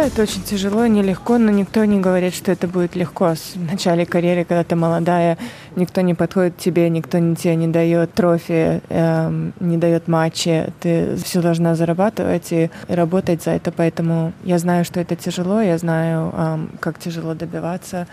Да, это очень тяжело, нелегко, но никто не говорит, что это будет легко. В начале карьеры, когда ты молодая, никто не подходит к тебе, никто тебе не дает трофи, э, не дает матчи. Ты все должна зарабатывать и работать за это. Поэтому я знаю, что это тяжело, я знаю, э, как тяжело добиваться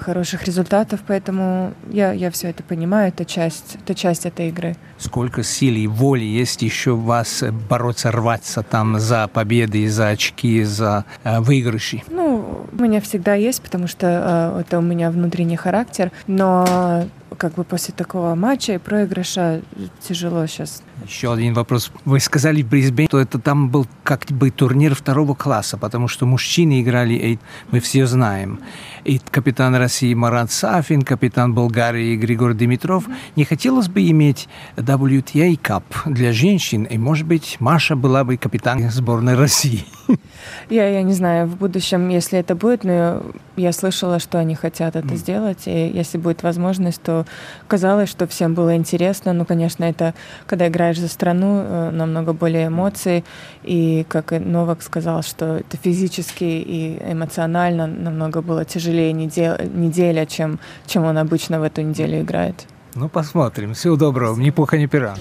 хороших результатов, поэтому я, я все это понимаю, это часть, это часть этой игры. Сколько сил и воли есть еще у вас бороться, рваться там за победы, за очки, за э, выигрыши? Ну, у меня всегда есть, потому что э, это у меня внутренний характер, но как бы после такого матча и проигрыша тяжело сейчас. Еще один вопрос. Вы сказали в Брисбене, что это там был как бы турнир второго класса, потому что мужчины играли, и мы все знаем. И капитан России Марат Сафин, капитан Болгарии Григорий Димитров. Не хотелось бы иметь WTA Cup для женщин, и, может быть, Маша была бы капитан сборной России. Я, я не знаю, в будущем, если это будет, но я слышала, что они хотят это mm. сделать, и если будет возможность, то казалось, что всем было интересно. Ну, конечно, это, когда играешь за страну, э, намного более эмоций, и, как и Новак сказал, что это физически и эмоционально намного было тяжелее неделя, неделя чем, чем он обычно в эту неделю играет. Ну, посмотрим. Всего доброго. Ни пуха, ни пера.